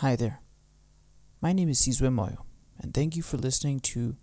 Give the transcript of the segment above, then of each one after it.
Hi there. My name is Sizwe Moyo, and thank you for listening to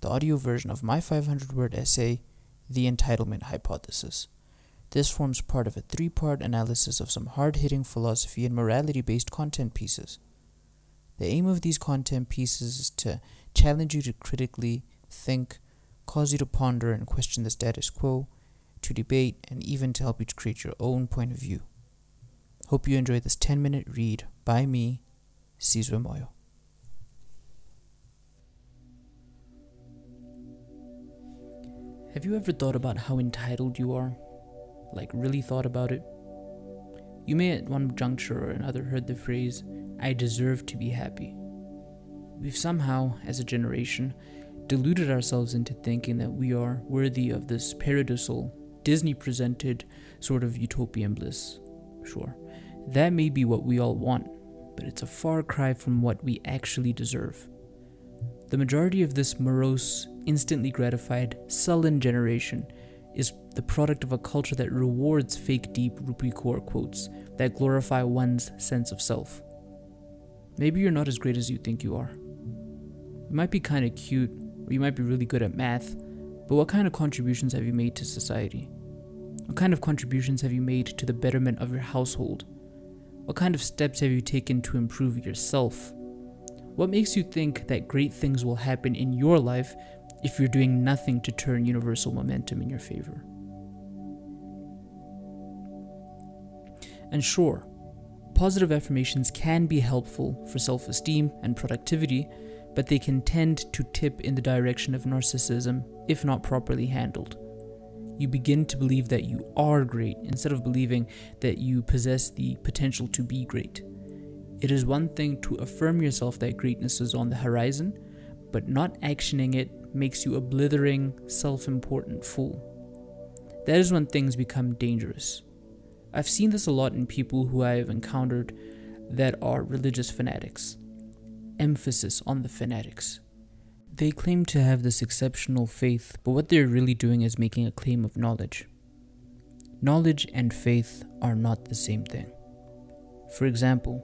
the audio version of my 500 word essay, The Entitlement Hypothesis. This forms part of a three part analysis of some hard hitting philosophy and morality based content pieces. The aim of these content pieces is to challenge you to critically think, cause you to ponder and question the status quo, to debate, and even to help you to create your own point of view. Hope you enjoy this 10 minute read by me, Sizwe Moyo. Have you ever thought about how entitled you are? Like, really thought about it? You may at one juncture or another heard the phrase, I deserve to be happy. We've somehow, as a generation, deluded ourselves into thinking that we are worthy of this paradisal, Disney presented sort of utopian bliss. Sure, that may be what we all want, but it's a far cry from what we actually deserve. The majority of this morose, instantly gratified, sullen generation is the product of a culture that rewards fake deep Rupi Kaur quotes that glorify one's sense of self. Maybe you're not as great as you think you are. You might be kind of cute, or you might be really good at math, but what kind of contributions have you made to society? What kind of contributions have you made to the betterment of your household? What kind of steps have you taken to improve yourself? What makes you think that great things will happen in your life if you're doing nothing to turn universal momentum in your favor? And sure, positive affirmations can be helpful for self esteem and productivity, but they can tend to tip in the direction of narcissism if not properly handled. You begin to believe that you are great instead of believing that you possess the potential to be great. It is one thing to affirm yourself that greatness is on the horizon, but not actioning it makes you a blithering, self important fool. That is when things become dangerous. I've seen this a lot in people who I have encountered that are religious fanatics. Emphasis on the fanatics. They claim to have this exceptional faith, but what they're really doing is making a claim of knowledge. Knowledge and faith are not the same thing. For example,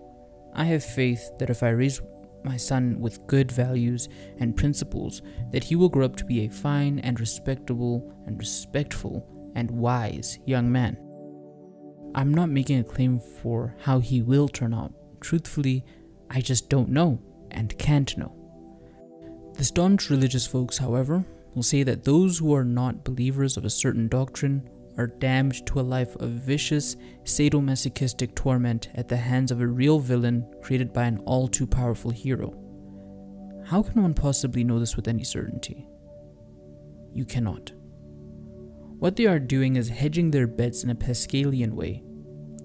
I have faith that if I raise my son with good values and principles, that he will grow up to be a fine and respectable and respectful and wise young man. I'm not making a claim for how he will turn out. Truthfully, I just don't know and can't know. The staunch religious folks, however, will say that those who are not believers of a certain doctrine are damned to a life of vicious, sadomasochistic torment at the hands of a real villain created by an all too powerful hero. How can one possibly know this with any certainty? You cannot. What they are doing is hedging their bets in a Pascalian way,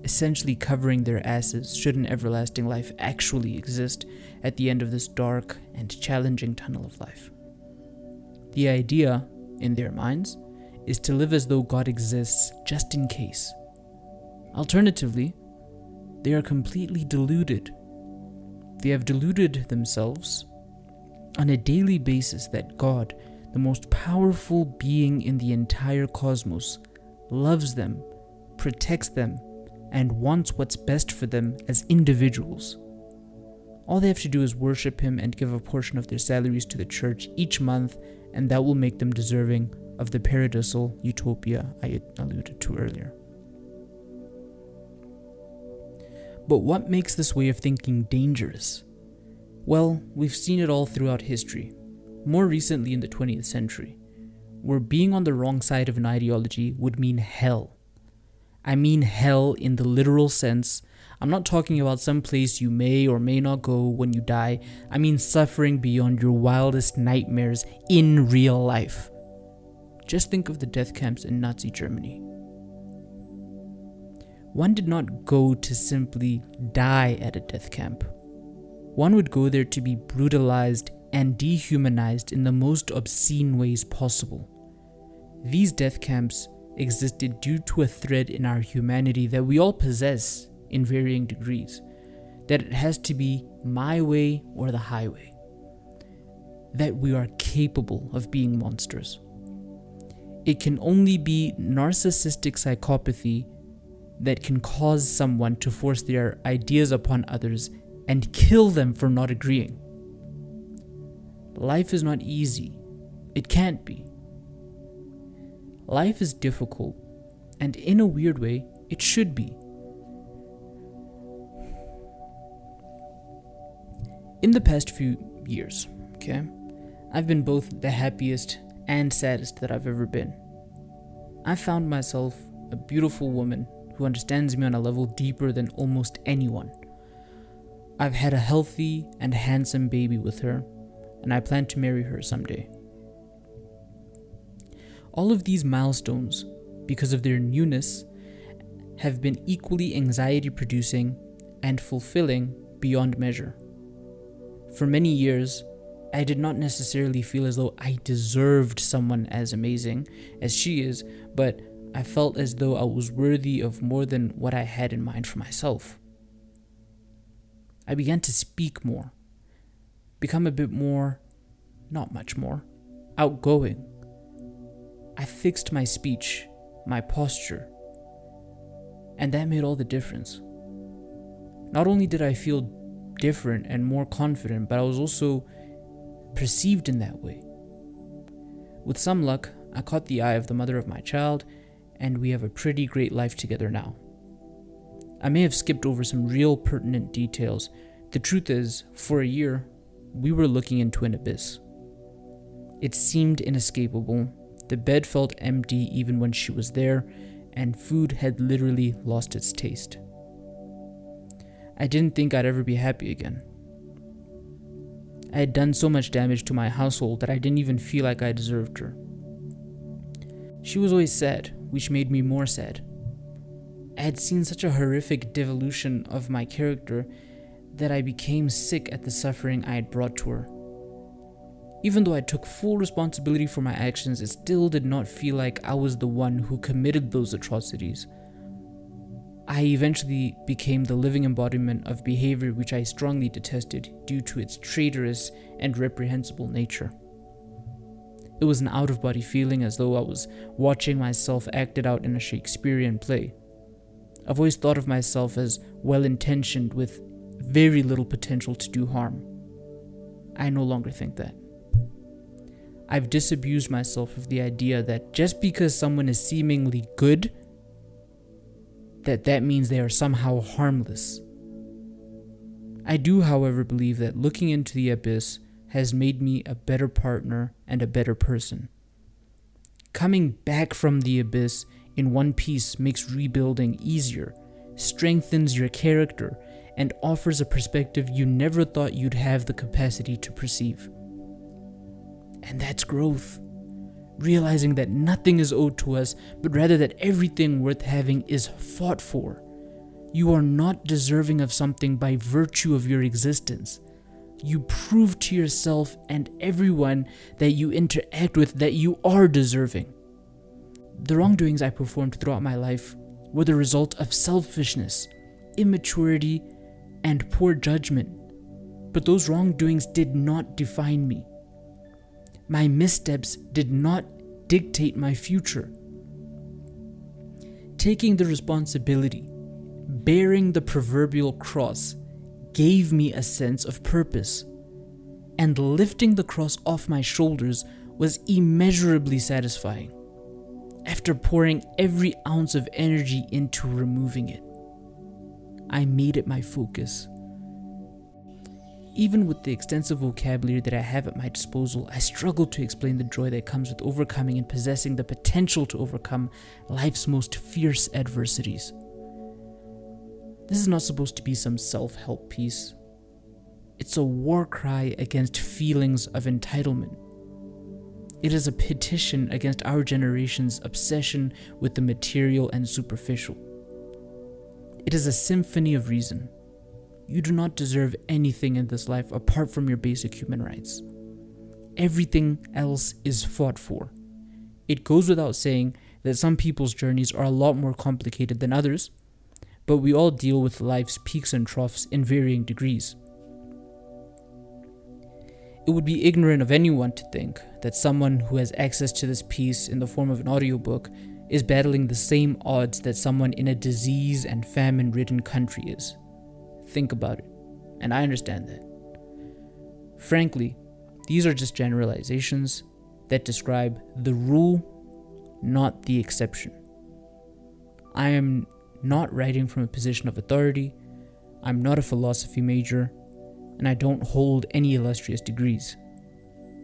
essentially covering their asses should an everlasting life actually exist at the end of this dark and challenging tunnel of life. The idea, in their minds, is to live as though God exists just in case. Alternatively, they are completely deluded. They have deluded themselves on a daily basis that God, the most powerful being in the entire cosmos, loves them, protects them, and wants what's best for them as individuals. All they have to do is worship Him and give a portion of their salaries to the church each month, and that will make them deserving of the paradisal utopia I alluded to earlier. But what makes this way of thinking dangerous? Well, we've seen it all throughout history, more recently in the 20th century, where being on the wrong side of an ideology would mean hell. I mean hell in the literal sense. I'm not talking about some place you may or may not go when you die. I mean suffering beyond your wildest nightmares in real life. Just think of the death camps in Nazi Germany. One did not go to simply die at a death camp. One would go there to be brutalized and dehumanized in the most obscene ways possible. These death camps existed due to a thread in our humanity that we all possess in varying degrees that it has to be my way or the highway, that we are capable of being monsters it can only be narcissistic psychopathy that can cause someone to force their ideas upon others and kill them for not agreeing. Life is not easy. It can't be. Life is difficult, and in a weird way, it should be. In the past few years, okay, I've been both the happiest and saddest that I've ever been. I found myself a beautiful woman who understands me on a level deeper than almost anyone. I've had a healthy and handsome baby with her, and I plan to marry her someday. All of these milestones, because of their newness, have been equally anxiety producing and fulfilling beyond measure. For many years, I did not necessarily feel as though I deserved someone as amazing as she is, but I felt as though I was worthy of more than what I had in mind for myself. I began to speak more, become a bit more, not much more, outgoing. I fixed my speech, my posture, and that made all the difference. Not only did I feel different and more confident, but I was also perceived in that way. With some luck, I caught the eye of the mother of my child, and we have a pretty great life together now. I may have skipped over some real pertinent details. The truth is, for a year, we were looking into an abyss. It seemed inescapable. The bed felt empty even when she was there, and food had literally lost its taste. I didn't think I'd ever be happy again. I had done so much damage to my household that I didn't even feel like I deserved her. She was always sad, which made me more sad. I had seen such a horrific devolution of my character that I became sick at the suffering I had brought to her. Even though I took full responsibility for my actions, it still did not feel like I was the one who committed those atrocities. I eventually became the living embodiment of behavior which I strongly detested due to its traitorous and reprehensible nature. It was an out of body feeling as though I was watching myself acted out in a Shakespearean play. I've always thought of myself as well intentioned with very little potential to do harm. I no longer think that. I've disabused myself of the idea that just because someone is seemingly good that that means they are somehow harmless. I do, however, believe that looking into the abyss has made me a better partner and a better person. Coming back from the abyss in one piece makes rebuilding easier, strengthens your character, and offers a perspective you never thought you'd have the capacity to perceive. And that's growth realizing that nothing is owed to us, but rather that everything worth having is fought for. You are not deserving of something by virtue of your existence. You prove to yourself and everyone that you interact with that you are deserving. The wrongdoings I performed throughout my life were the result of selfishness, immaturity, and poor judgment. But those wrongdoings did not define me. My missteps did not dictate my future. Taking the responsibility, bearing the proverbial cross, gave me a sense of purpose. And lifting the cross off my shoulders was immeasurably satisfying after pouring every ounce of energy into removing it. I made it my focus even with the extensive vocabulary that I have at my disposal, I struggle to explain the joy that comes with overcoming and possessing the potential to overcome life's most fierce adversities. This is not supposed to be some self help piece. It's a war cry against feelings of entitlement. It is a petition against our generation's obsession with the material and superficial. It is a symphony of reason you do not deserve anything in this life apart from your basic human rights. Everything else is fought for. It goes without saying that some people's journeys are a lot more complicated than others, but we all deal with life's peaks and troughs in varying degrees. It would be ignorant of anyone to think that someone who has access to this piece in the form of an audiobook is battling the same odds that someone in a disease and famine ridden country is. Think about it. and I understand that. Frankly, these are just generalizations that describe the rule, not the exception. I am not writing from a position of authority, I'm not a philosophy major, and I don't hold any illustrious degrees.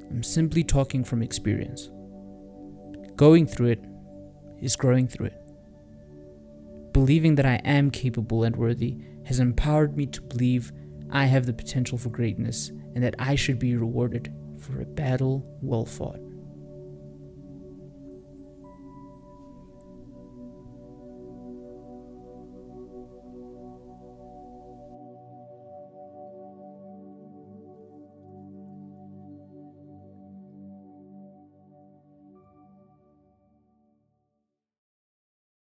I'm simply talking from experience. Going through it is growing through it. Believing that I am capable and worthy has empowered me to believe I have the potential for greatness and that I should be rewarded for a battle well fought.